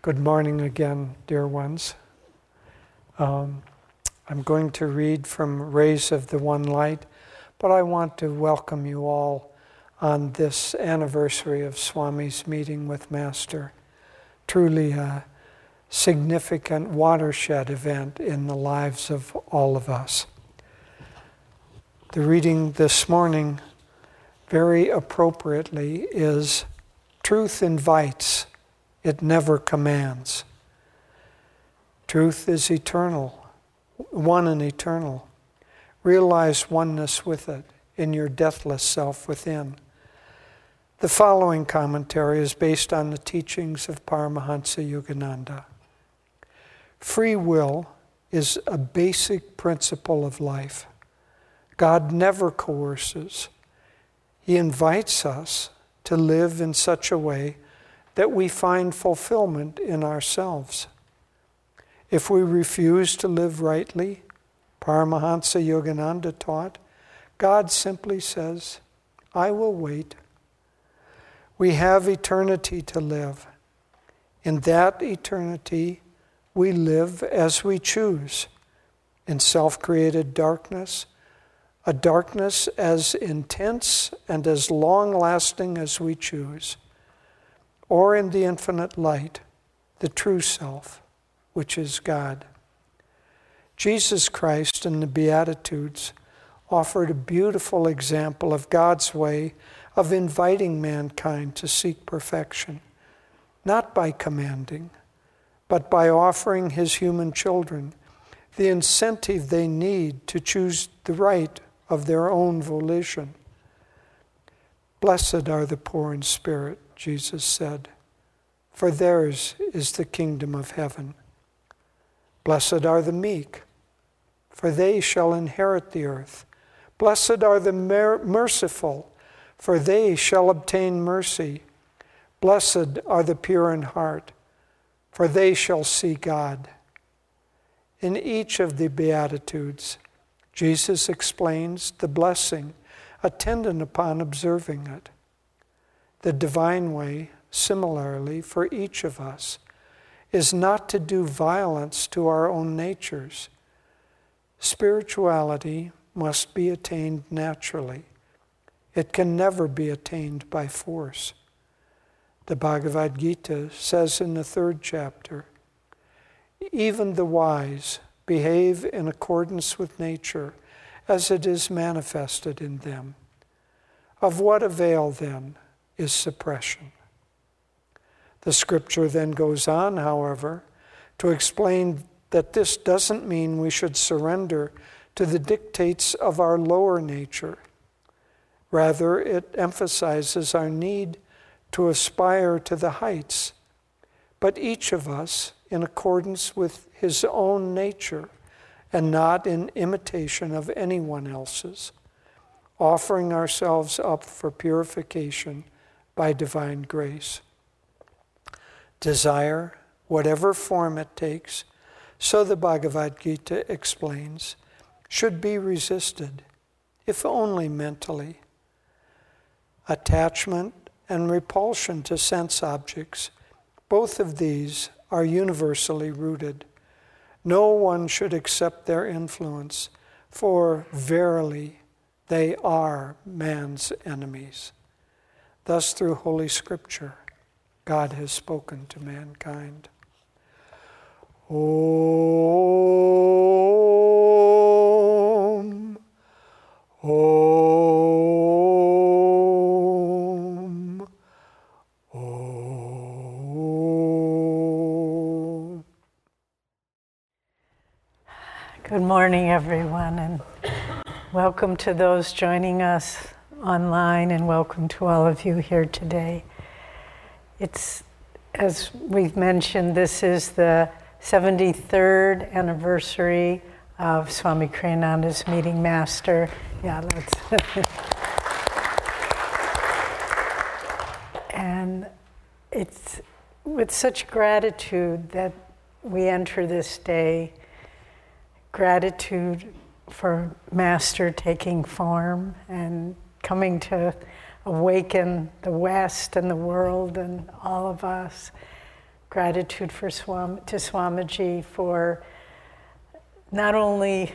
Good morning again, dear ones. Um, I'm going to read from Rays of the One Light, but I want to welcome you all on this anniversary of Swami's meeting with Master. Truly a significant watershed event in the lives of all of us. The reading this morning, very appropriately, is Truth invites it never commands. Truth is eternal, one and eternal. Realize oneness with it in your deathless self within. The following commentary is based on the teachings of Paramahansa Yogananda. Free will is a basic principle of life. God never coerces, He invites us to live in such a way that we find fulfillment in ourselves. If we refuse to live rightly, Paramahansa Yogananda taught, God simply says, I will wait. We have eternity to live. In that eternity, we live as we choose in self created darkness, a darkness as intense and as long lasting as we choose or in the infinite light, the true self, which is God. Jesus Christ in the Beatitudes offered a beautiful example of God's way of inviting mankind to seek perfection, not by commanding, but by offering his human children the incentive they need to choose the right of their own volition. Blessed are the poor in spirit Jesus said, For theirs is the kingdom of heaven. Blessed are the meek, for they shall inherit the earth. Blessed are the mer- merciful, for they shall obtain mercy. Blessed are the pure in heart, for they shall see God. In each of the Beatitudes, Jesus explains the blessing attendant upon observing it. The divine way, similarly, for each of us, is not to do violence to our own natures. Spirituality must be attained naturally. It can never be attained by force. The Bhagavad Gita says in the third chapter even the wise behave in accordance with nature as it is manifested in them. Of what avail then is suppression. The scripture then goes on, however, to explain that this doesn't mean we should surrender to the dictates of our lower nature. Rather, it emphasizes our need to aspire to the heights, but each of us in accordance with his own nature and not in imitation of anyone else's, offering ourselves up for purification by divine grace. Desire, whatever form it takes, so the Bhagavad Gita explains, should be resisted, if only mentally. Attachment and repulsion to sense objects, both of these are universally rooted. No one should accept their influence, for verily they are man's enemies. Thus, through Holy Scripture, God has spoken to mankind. Om, Om, Om. Good morning, everyone, and welcome to those joining us online, and welcome to all of you here today. It's, as we've mentioned, this is the 73rd anniversary of Swami Kriyananda's meeting master. Yeah, let's. and it's with such gratitude that we enter this day, gratitude for Master taking form and coming to awaken the West and the world and all of us. gratitude for Swam, to Swamiji for not only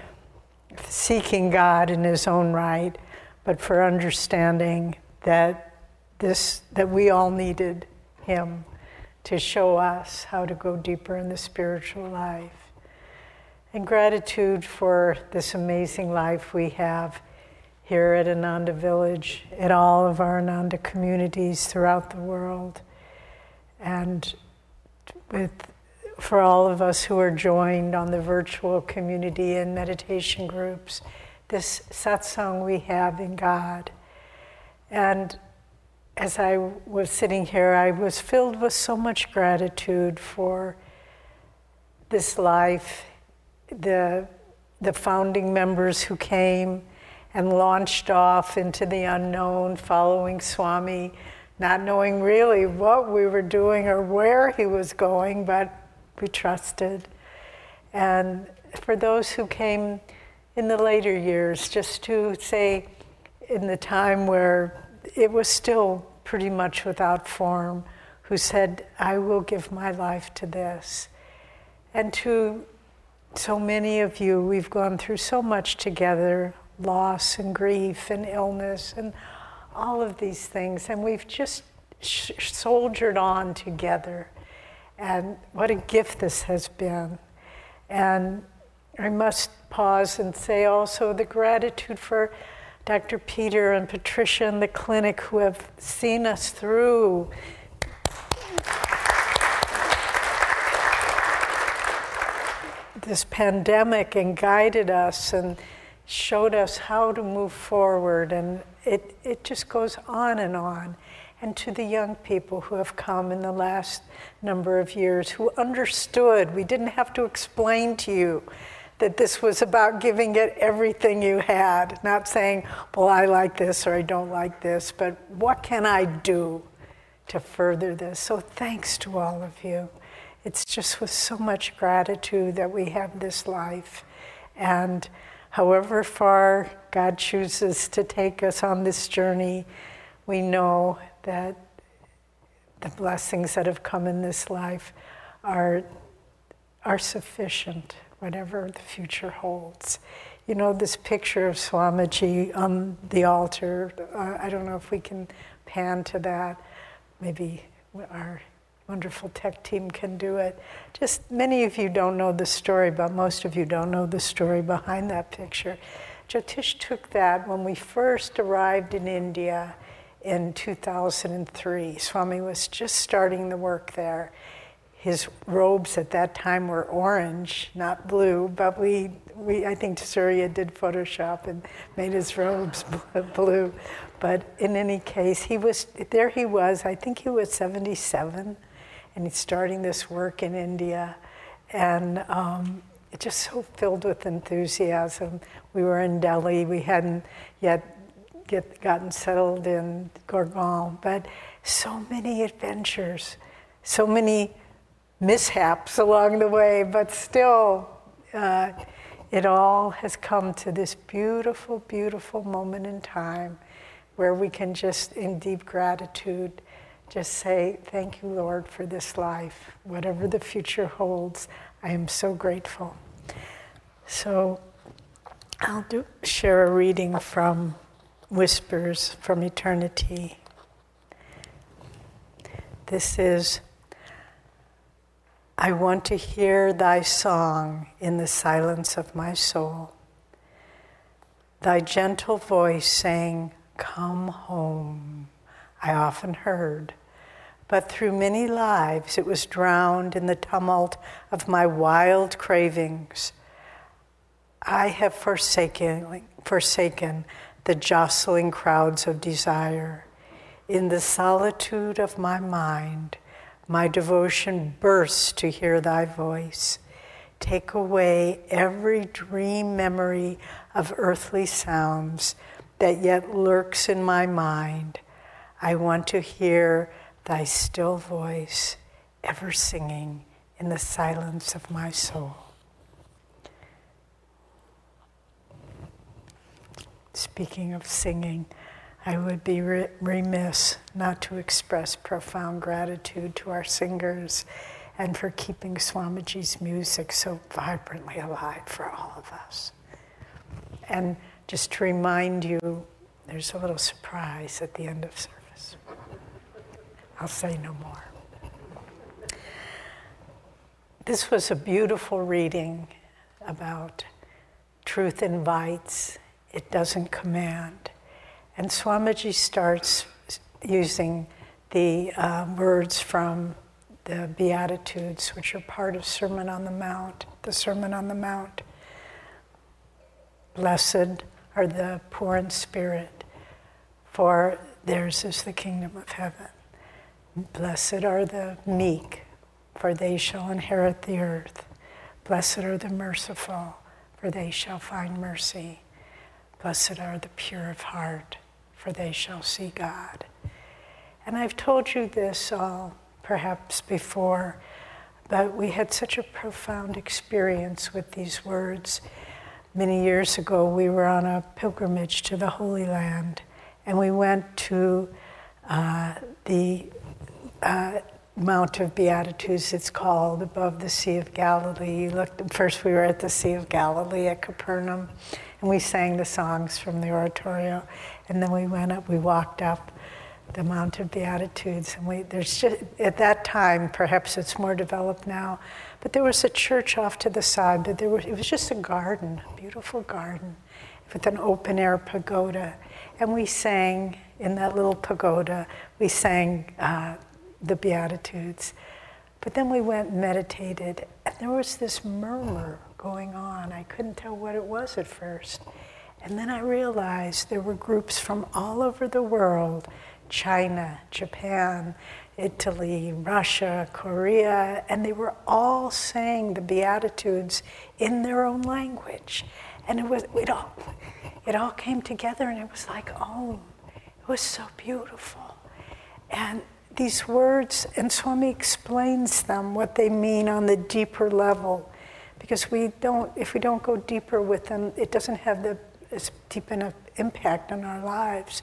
seeking God in his own right, but for understanding that this that we all needed him to show us how to go deeper in the spiritual life. And gratitude for this amazing life we have here at Ananda Village, at all of our Ananda communities throughout the world. And with for all of us who are joined on the virtual community and meditation groups, this satsang we have in God. And as I was sitting here, I was filled with so much gratitude for this life, the, the founding members who came and launched off into the unknown, following Swami, not knowing really what we were doing or where he was going, but we trusted. And for those who came in the later years, just to say, in the time where it was still pretty much without form, who said, I will give my life to this. And to so many of you, we've gone through so much together loss and grief and illness and all of these things, and we've just sh- soldiered on together. And what a gift this has been. And I must pause and say also the gratitude for Dr. Peter and Patricia and the clinic who have seen us through. This pandemic and guided us and showed us how to move forward, and it, it just goes on and on and to the young people who have come in the last number of years who understood. We didn't have to explain to you that this was about giving it everything you had, not saying, well, I like this or I don't like this, but what can I do to further this? So thanks to all of you. It's just with so much gratitude that we have this life. And however far God chooses to take us on this journey, we know that the blessings that have come in this life are, are sufficient, whatever the future holds. You know, this picture of Swamiji on the altar, uh, I don't know if we can pan to that. Maybe our wonderful tech team can do it. Just many of you don't know the story, but most of you don't know the story behind that picture. Jyotish took that when we first arrived in India in 2003. Swami was just starting the work there. His robes at that time were orange, not blue, but we, we I think Surya did Photoshop and made his robes blue. But in any case, he was there. He was. I think he was 77, and he's starting this work in India, and um, just so filled with enthusiasm. We were in Delhi. We hadn't yet get gotten settled in Gurgaon, but so many adventures, so many mishaps along the way, but still, uh, it all has come to this beautiful, beautiful moment in time where we can just, in deep gratitude, just say, Thank you, Lord, for this life. Whatever the future holds, I am so grateful. So, I'll do, share a reading from whispers from eternity. This is, I want to hear thy song in the silence of my soul. Thy gentle voice saying, Come home, I often heard, but through many lives it was drowned in the tumult of my wild cravings. I have forsaken, forsaken the jostling crowds of desire. In the solitude of my mind, my devotion bursts to hear thy voice. Take away every dream memory of earthly sounds that yet lurks in my mind. I want to hear thy still voice ever singing in the silence of my soul. Speaking of singing, I would be re- remiss not to express profound gratitude to our singers and for keeping Swamiji's music so vibrantly alive for all of us. And just to remind you, there's a little surprise at the end of service. I'll say no more. This was a beautiful reading about truth invites, it doesn't command. And Swamiji starts using the uh, words from the Beatitudes, which are part of Sermon on the Mount, the Sermon on the Mount. Blessed are the poor in spirit, for theirs is the kingdom of heaven. Blessed are the meek, for they shall inherit the earth. Blessed are the merciful, for they shall find mercy. Blessed are the pure of heart, for they shall see God. And I've told you this all perhaps before, but we had such a profound experience with these words. Many years ago, we were on a pilgrimage to the Holy Land, and we went to uh, the uh, Mount of Beatitudes, it's called, above the Sea of Galilee. You Looked, first, we were at the Sea of Galilee at Capernaum, and we sang the songs from the oratorio. And then we went up, we walked up the Mount of Beatitudes. And we, there's just, at that time, perhaps it's more developed now, but there was a church off to the side, but there was, it was just a garden, a beautiful garden with an open air pagoda. And we sang in that little pagoda, we sang. Uh, the Beatitudes. But then we went and meditated, and there was this murmur going on. I couldn't tell what it was at first. And then I realized there were groups from all over the world China, Japan, Italy, Russia, Korea, and they were all saying the Beatitudes in their own language. And it was it all it all came together and it was like, oh, it was so beautiful. And these words, and Swami explains them, what they mean on the deeper level. Because we don't, if we don't go deeper with them, it doesn't have the as deep enough impact on our lives.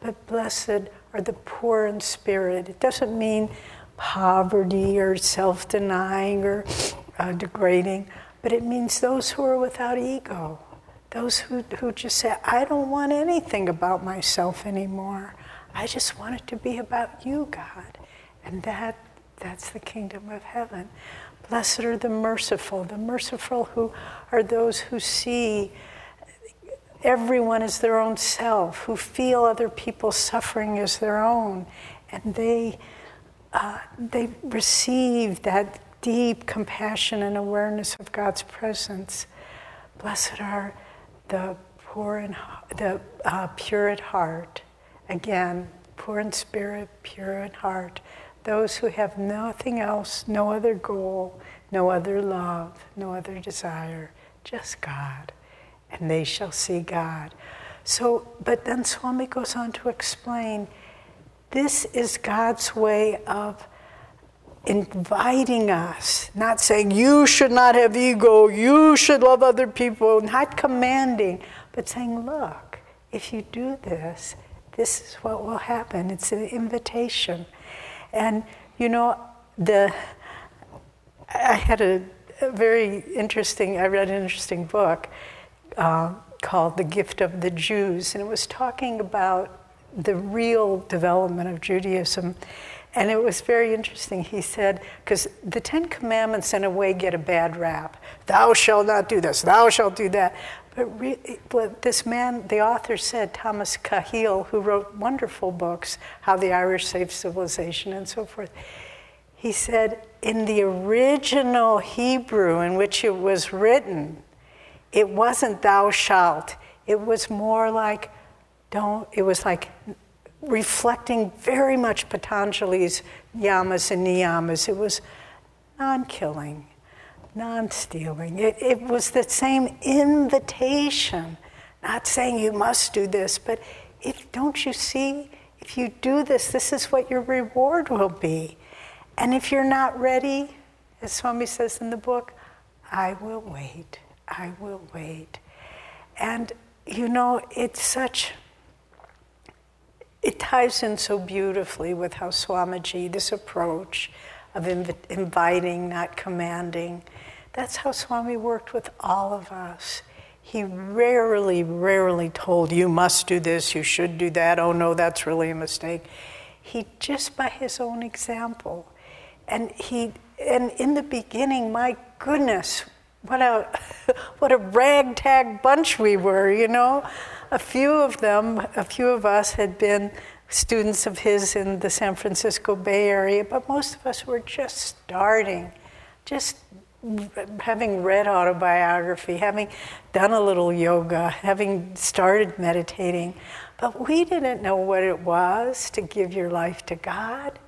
But blessed are the poor in spirit. It doesn't mean poverty or self denying or uh, degrading, but it means those who are without ego. Those who, who just say, I don't want anything about myself anymore. I just want it to be about you, God. And that that's the kingdom of heaven. Blessed are the merciful, the merciful who are those who see everyone as their own self, who feel other people's suffering as their own, and they uh, they receive that deep compassion and awareness of God's presence. Blessed are the poor and the uh, pure at heart Again, poor in spirit, pure in heart. Those who have nothing else, no other goal, no other love, no other desire, just God. And they shall see God. So, but then Swami goes on to explain this is God's way of inviting us, not saying you should not have ego, you should love other people, not commanding, but saying, look, if you do this, this is what will happen. It's an invitation. And, you know, the, I had a, a very interesting, I read an interesting book uh, called The Gift of the Jews, and it was talking about the real development of Judaism. And it was very interesting. He said, because the Ten Commandments, in a way, get a bad rap. Thou shalt not do this, thou shalt do that. But this man, the author said, Thomas Cahill, who wrote wonderful books, How the Irish Saved Civilization and so forth, he said, in the original Hebrew in which it was written, it wasn't thou shalt. It was more like, don't, it was like reflecting very much Patanjali's yamas and niyamas. It was non killing, non stealing. It, it was the same invitation, not saying you must do this, but if, don't you see? If you do this, this is what your reward will be. And if you're not ready, as Swami says in the book, I will wait. I will wait. And you know, it's such, it ties in so beautifully with how Swamiji, this approach of inv- inviting, not commanding. That's how Swami worked with all of us. He rarely, rarely told, you must do this, you should do that, oh no, that's really a mistake. He just by his own example. And he and in the beginning, my goodness, what a what a ragtag bunch we were, you know. A few of them, a few of us had been students of his in the San Francisco Bay Area, but most of us were just starting, just having read autobiography, having done a little yoga, having started meditating, but we didn't know what it was to give your life to God.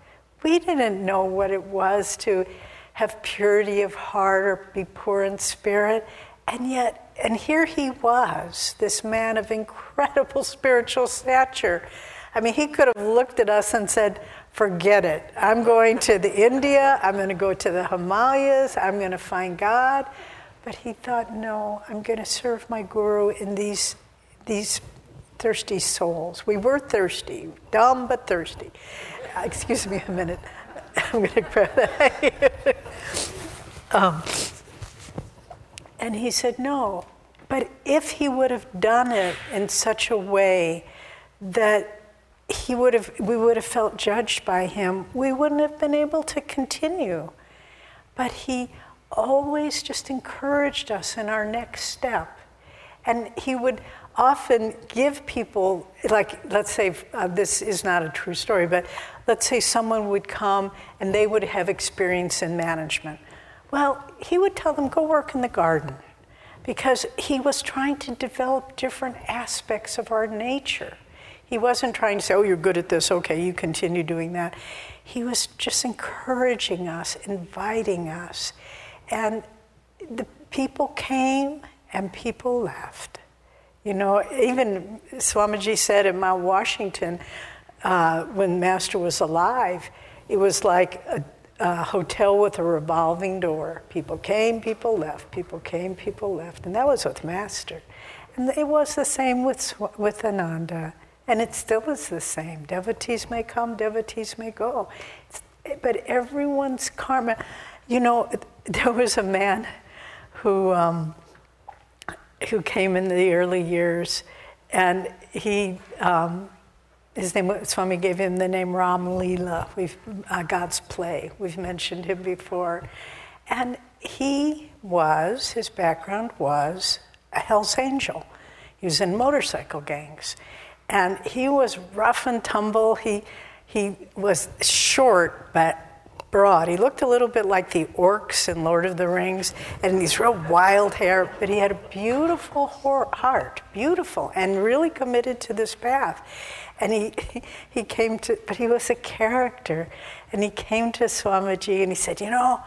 We didn't know what it was to have purity of heart or be poor in spirit. And yet, and here he was, this man of incredible spiritual stature. I mean, he could have looked at us and said, forget it. I'm going to the India, I'm going to go to the Himalayas, I'm going to find God. But he thought, no, I'm going to serve my guru in these, these thirsty souls. We were thirsty, dumb but thirsty. Excuse me a minute. I'm going to grab that. um, and he said, no. But if he would have done it in such a way that he would have, we would have felt judged by him, we wouldn't have been able to continue. But he always just encouraged us in our next step. And he would often give people, like, let's say, uh, this is not a true story, but let's say someone would come and they would have experience in management. Well, he would tell them, go work in the garden, because he was trying to develop different aspects of our nature. He wasn't trying to say, oh, you're good at this, okay, you continue doing that. He was just encouraging us, inviting us. And the people came and people left. You know, even Swamiji said in Mount Washington, uh, when Master was alive, it was like a, a, hotel with a revolving door. People came, people left, people came, people left. And that was with Master. And it was the same with, with Ananda. And it still is the same. Devotees may come, devotees may go. It's, but everyone's karma, you know, there was a man who, um, who came in the early years, and he, um, his name, Swami gave him the name Ram Leela, we've, uh, God's play. We've mentioned him before. And he was, his background was a Hell's Angel. He was in motorcycle gangs. And he was rough and tumble. He, he was short, but broad. He looked a little bit like the orcs in Lord of the Rings, and these real wild hair, but he had a beautiful heart, beautiful, and really committed to this path. And he, he came to, but he was a character. And he came to Swamiji and he said, You know,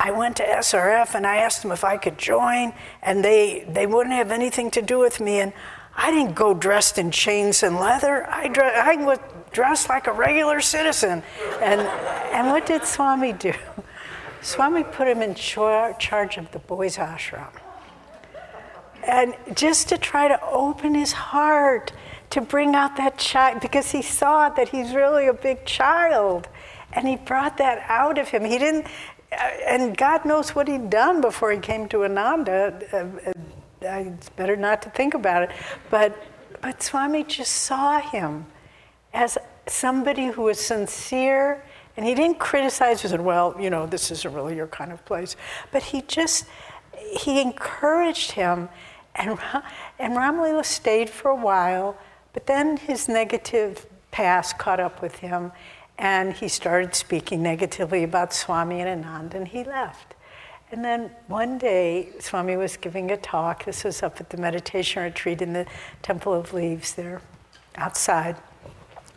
I went to SRF and I asked them if I could join, and they, they wouldn't have anything to do with me. And I didn't go dressed in chains and leather. I, dre- I was dressed like a regular citizen. And, and what did Swami do? Swami put him in char- charge of the boys' ashram. And just to try to open his heart to bring out that child, because he saw that he's really a big child. And he brought that out of him. He didn't, uh, and God knows what he'd done before he came to Ananda. Uh, uh it's better not to think about it. But, but Swami just saw him as somebody who was sincere, and he didn't criticize. He said, "Well, you know, this isn't really your kind of place," but he just he encouraged him, and and Ramalila stayed for a while, but then his negative past caught up with him, and he started speaking negatively about Swami and Anand, and he left. And then one day, Swami was giving a talk. This was up at the meditation retreat in the Temple of Leaves there, outside.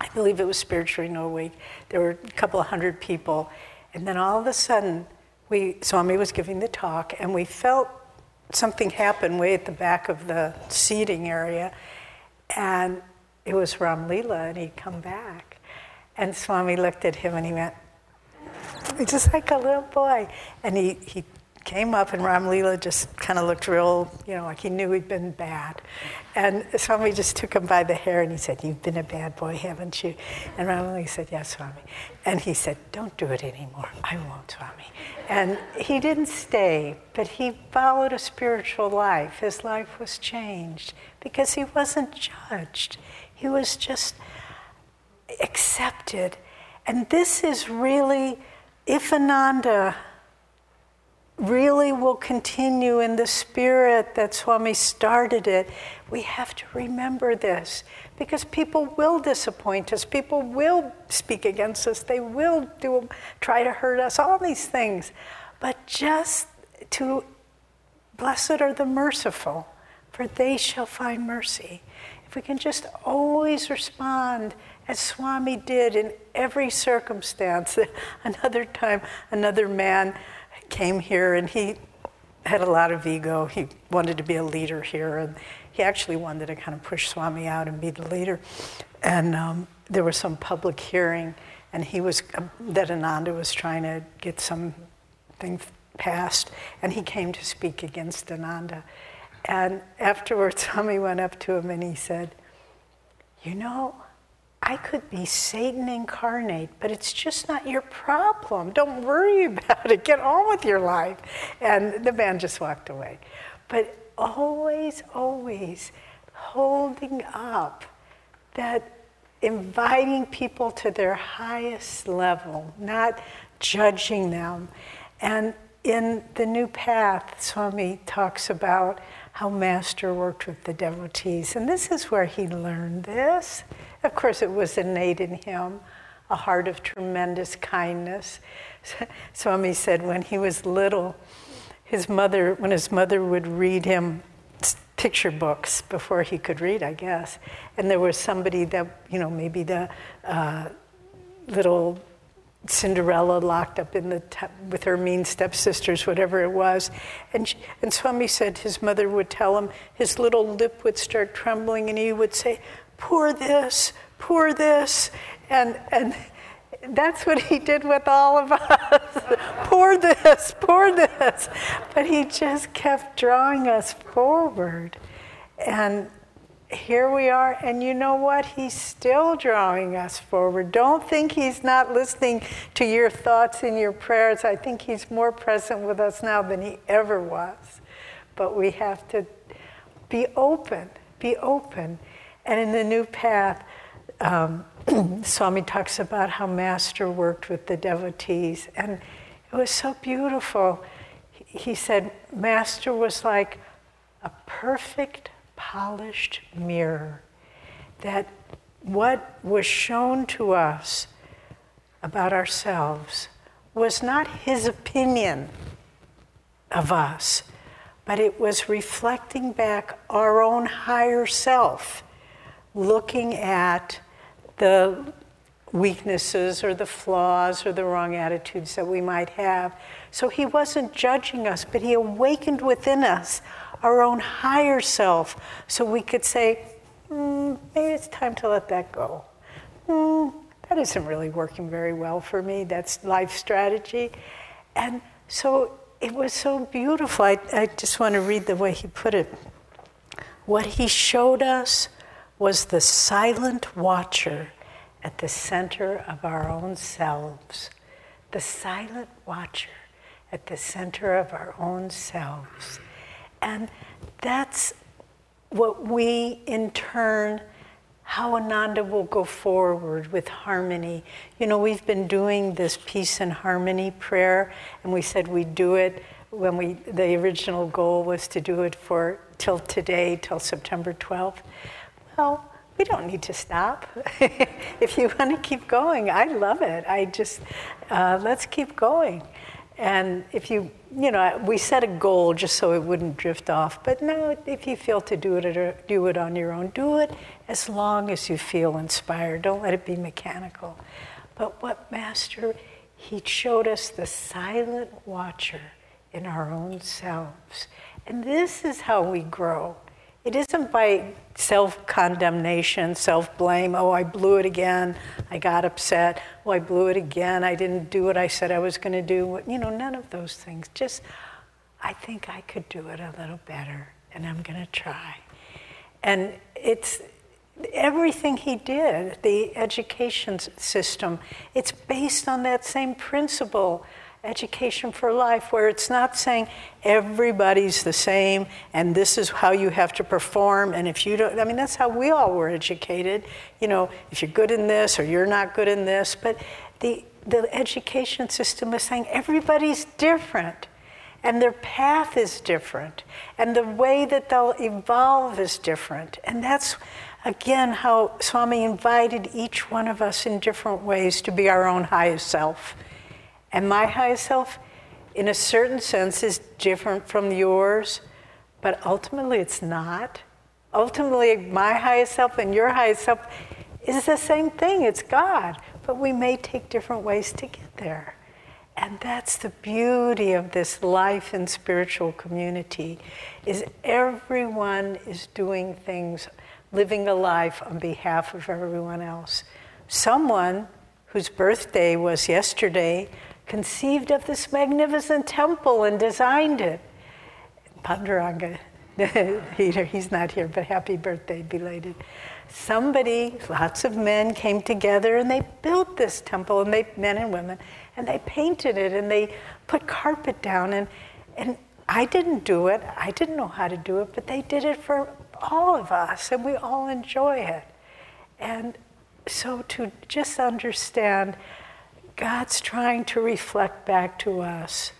I believe it was Spiritual Renewal Week. There were a couple of hundred people. And then all of a sudden, we, Swami was giving the talk, and we felt something happen way at the back of the seating area. And it was Ram Leela, and he'd come back. And Swami looked at him and he went, just like a little boy. And he, he came up and Ramlila just kind of looked real, you know, like he knew he'd been bad. And Swami just took him by the hair and he said, You've been a bad boy, haven't you? And Ramlila said, Yes, Swami. And he said, Don't do it anymore. I won't, Swami. And he didn't stay, but he followed a spiritual life. His life was changed because he wasn't judged, he was just accepted. And this is really, if Ananda really will continue in the spirit that Swami started it, we have to remember this because people will disappoint us, people will speak against us, they will do try to hurt us, all these things. But just to blessed are the merciful, for they shall find mercy. If we can just always respond as Swami did in every circumstance. Another time, another man came here and he had a lot of ego. He wanted to be a leader here, and he actually wanted to kind of push Swami out and be the leader. And um, there was some public hearing, and he was uh, that Ananda was trying to get something passed, and he came to speak against Ananda. And afterwards, Swami went up to him and he said, "You know." I could be Satan incarnate, but it's just not your problem. Don't worry about it. Get on with your life. And the man just walked away. But always, always holding up that inviting people to their highest level, not judging them. And in the new path, Swami talks about how Master worked with the devotees. And this is where he learned this. Of course, it was innate in him, a heart of tremendous kindness. Swami said when he was little, his mother, when his mother would read him picture books before he could read, I guess, and there was somebody that, you know, maybe the uh, little Cinderella locked up in the t- with her mean stepsisters, whatever it was. And, she, and Swami said his mother would tell him, his little lip would start trembling, and he would say, Pour this, pour this. And, and that's what he did with all of us. pour this, pour this. But he just kept drawing us forward. And here we are, and you know what? He's still drawing us forward. Don't think he's not listening to your thoughts and your prayers. I think he's more present with us now than he ever was. But we have to be open, be open. And in the new path, um, Swami talks about how Master worked with the devotees, and it was so beautiful. He said, Master was like a perfect polished mirror that what was shown to us about ourselves was not his opinion of us, but it was reflecting back our own higher self, looking at the weaknesses or the flaws or the wrong attitudes that we might have. So he wasn't judging us, but he awakened within us our own higher self so we could say, mm, maybe it's time to let that go. Mm, that isn't really working very well for me. That's life strategy. And so it was so beautiful. I, I just want to read the way he put it. What he showed us was the silent watcher at the center of our own selves. The silent watcher at the center of our own selves. And that's what we, in turn, how Ananda will go forward with harmony. You know, we've been doing this peace and harmony prayer, and we said we'd do it when we, the original goal was to do it for till today, till September 12th. Well, we don't need to stop. if you want to keep going, I love it. I just, uh, let's keep going. And if you, you know, we set a goal just so it wouldn't drift off. But no, if you feel to do it, or do it on your own. Do it as long as you feel inspired. Don't let it be mechanical. But what Master, he showed us the silent watcher in our own selves. And this is how we grow. It isn't by self condemnation, self blame. Oh, I blew it again. I got upset. Oh, I blew it again. I didn't do what I said I was going to do. You know, none of those things. Just, I think I could do it a little better, and I'm going to try. And it's everything he did, the education system, it's based on that same principle education for life, where it's not saying everybody's the same and this is how you have to perform. And if you don't, I mean, that's how we all were educated. You know, if you're good in this or you're not good in this. But the, the education system is saying everybody's different and their path is different and the way that they'll evolve is different. And that's again how Swami invited each one of us in different ways to be our own highest self. And my highest self, in a certain sense, is different from yours, but ultimately it's not. Ultimately, my highest self and your highest self is the same thing, it's God, but we may take different ways to get there. And that's the beauty of this life in spiritual community is everyone is doing things living a life on behalf of everyone else. Someone whose birthday was yesterday conceived of this magnificent temple and designed it. Panduranga, he's not here, but happy birthday, belated. Somebody, lots of men came together and they built this temple, and they, men and women, and they painted it and they put carpet down. And, and I didn't do it, I didn't know how to do it, but they did it for all of us, and we all enjoy it. And so to just understand God's trying to reflect back to us,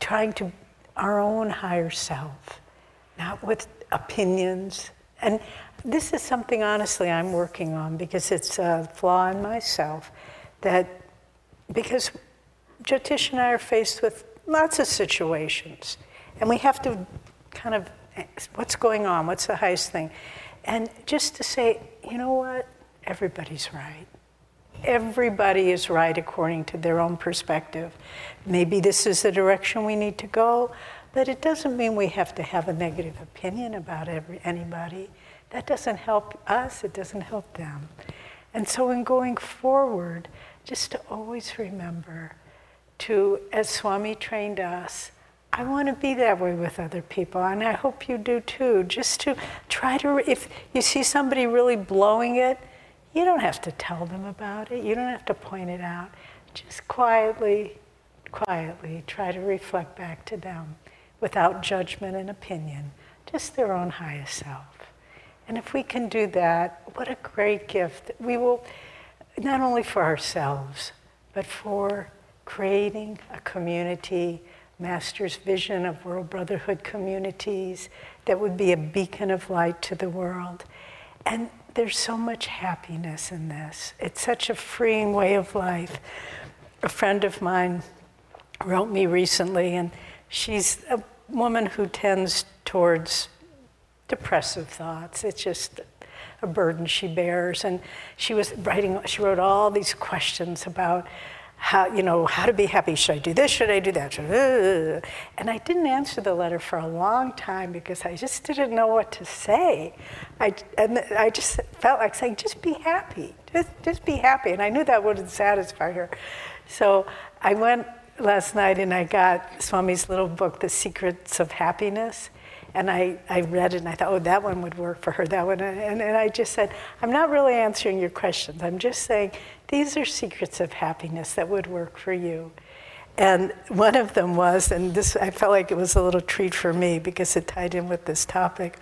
trying to our own higher self, not with opinions. And this is something, honestly, I'm working on because it's a flaw in myself that because Jyotish and I are faced with lots of situations, and we have to kind of what's going on? What's the highest thing? And just to say, you know what? Everybody's right. Everybody is right according to their own perspective. Maybe this is the direction we need to go, but it doesn't mean we have to have a negative opinion about every, anybody. That doesn't help us, it doesn't help them. And so, in going forward, just to always remember to, as Swami trained us, I want to be that way with other people, and I hope you do too. Just to try to, if you see somebody really blowing it, you don't have to tell them about it, you don't have to point it out. Just quietly, quietly try to reflect back to them without judgment and opinion, just their own highest self. And if we can do that, what a great gift. We will, not only for ourselves, but for creating a community Master's vision of world brotherhood communities that would be a beacon of light to the world. And there's so much happiness in this. It's such a freeing way of life. A friend of mine wrote me recently, and she's a woman who tends towards depressive thoughts. It's just a burden she bears. And she was writing, she wrote all these questions about how, you know, how to be happy. Should I do this? Should I do that? Uh, and I didn't answer the letter for a long time because I just didn't know what to say. I, and I just felt like saying, just be happy. Just, just be happy. And I knew that wouldn't satisfy her. So I went last night and I got Swami's little book, The Secrets of Happiness. And I, I read it and I thought, oh, that one would work for her, that one. And, and I just said, I'm not really answering your questions. I'm just saying, these are secrets of happiness that would work for you. And one of them was, and this I felt like it was a little treat for me because it tied in with this topic.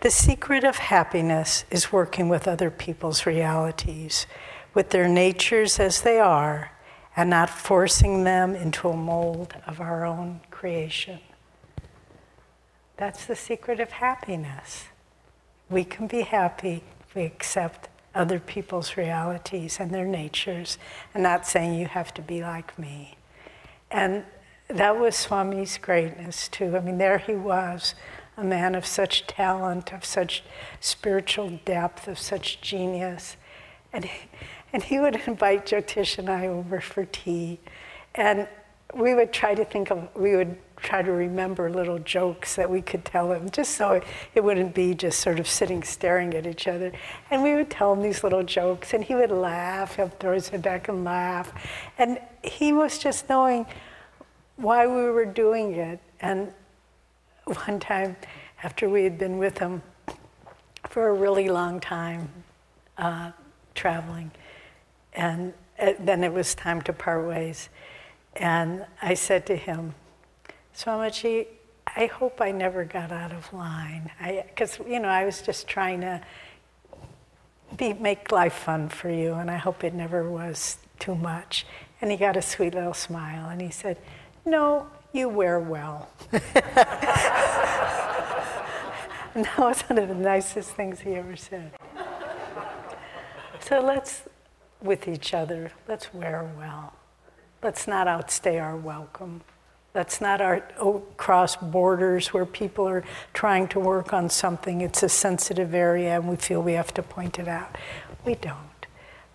The secret of happiness is working with other people's realities, with their natures as they are, and not forcing them into a mold of our own creation. That's the secret of happiness. We can be happy if we accept other people's realities and their natures, and not saying you have to be like me. And that was Swami's greatness, too. I mean, there he was, a man of such talent, of such spiritual depth, of such genius. And he, and he would invite Jyotish and I over for tea. And we would try to think of, we would try to remember little jokes that we could tell him, just so it, it wouldn't be just sort of sitting staring at each other. And we would tell him these little jokes, and he would laugh. He'd throw his head back and laugh. And he was just knowing why we were doing it. And one time, after we had been with him for a really long time, uh, traveling, and uh, then it was time to part ways. And I said to him, Swamiji, I hope I never got out of line. Because, you know, I was just trying to be, make life fun for you, and I hope it never was too much. And he got a sweet little smile, and he said, No, you wear well. and that was one of the nicest things he ever said. So let's, with each other, let's wear well. Let's not outstay our welcome. Let's not our, oh, cross borders where people are trying to work on something. It's a sensitive area and we feel we have to point it out. We don't.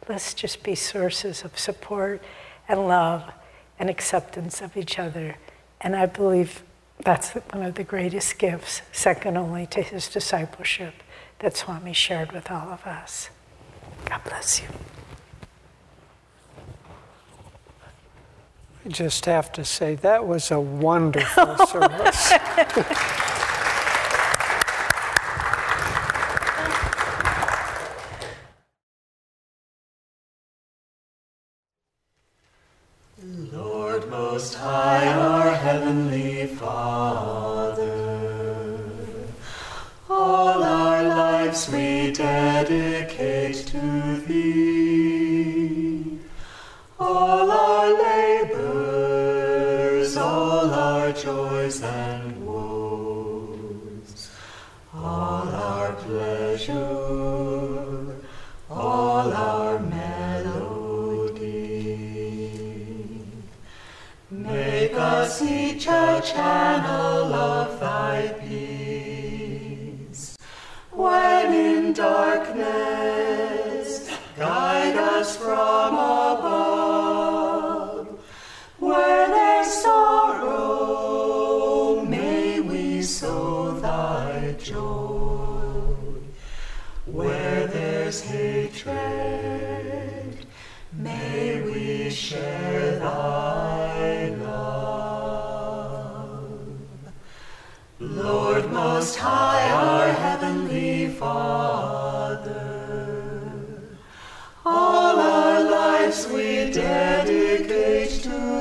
Let's just be sources of support and love and acceptance of each other. And I believe that's one of the greatest gifts, second only to his discipleship, that Swami shared with all of us. God bless you. I just have to say, that was a wonderful service. Lord Most High, our Heavenly Father, all our lives we dedicate to Thee. Joys and dedicate to Thee.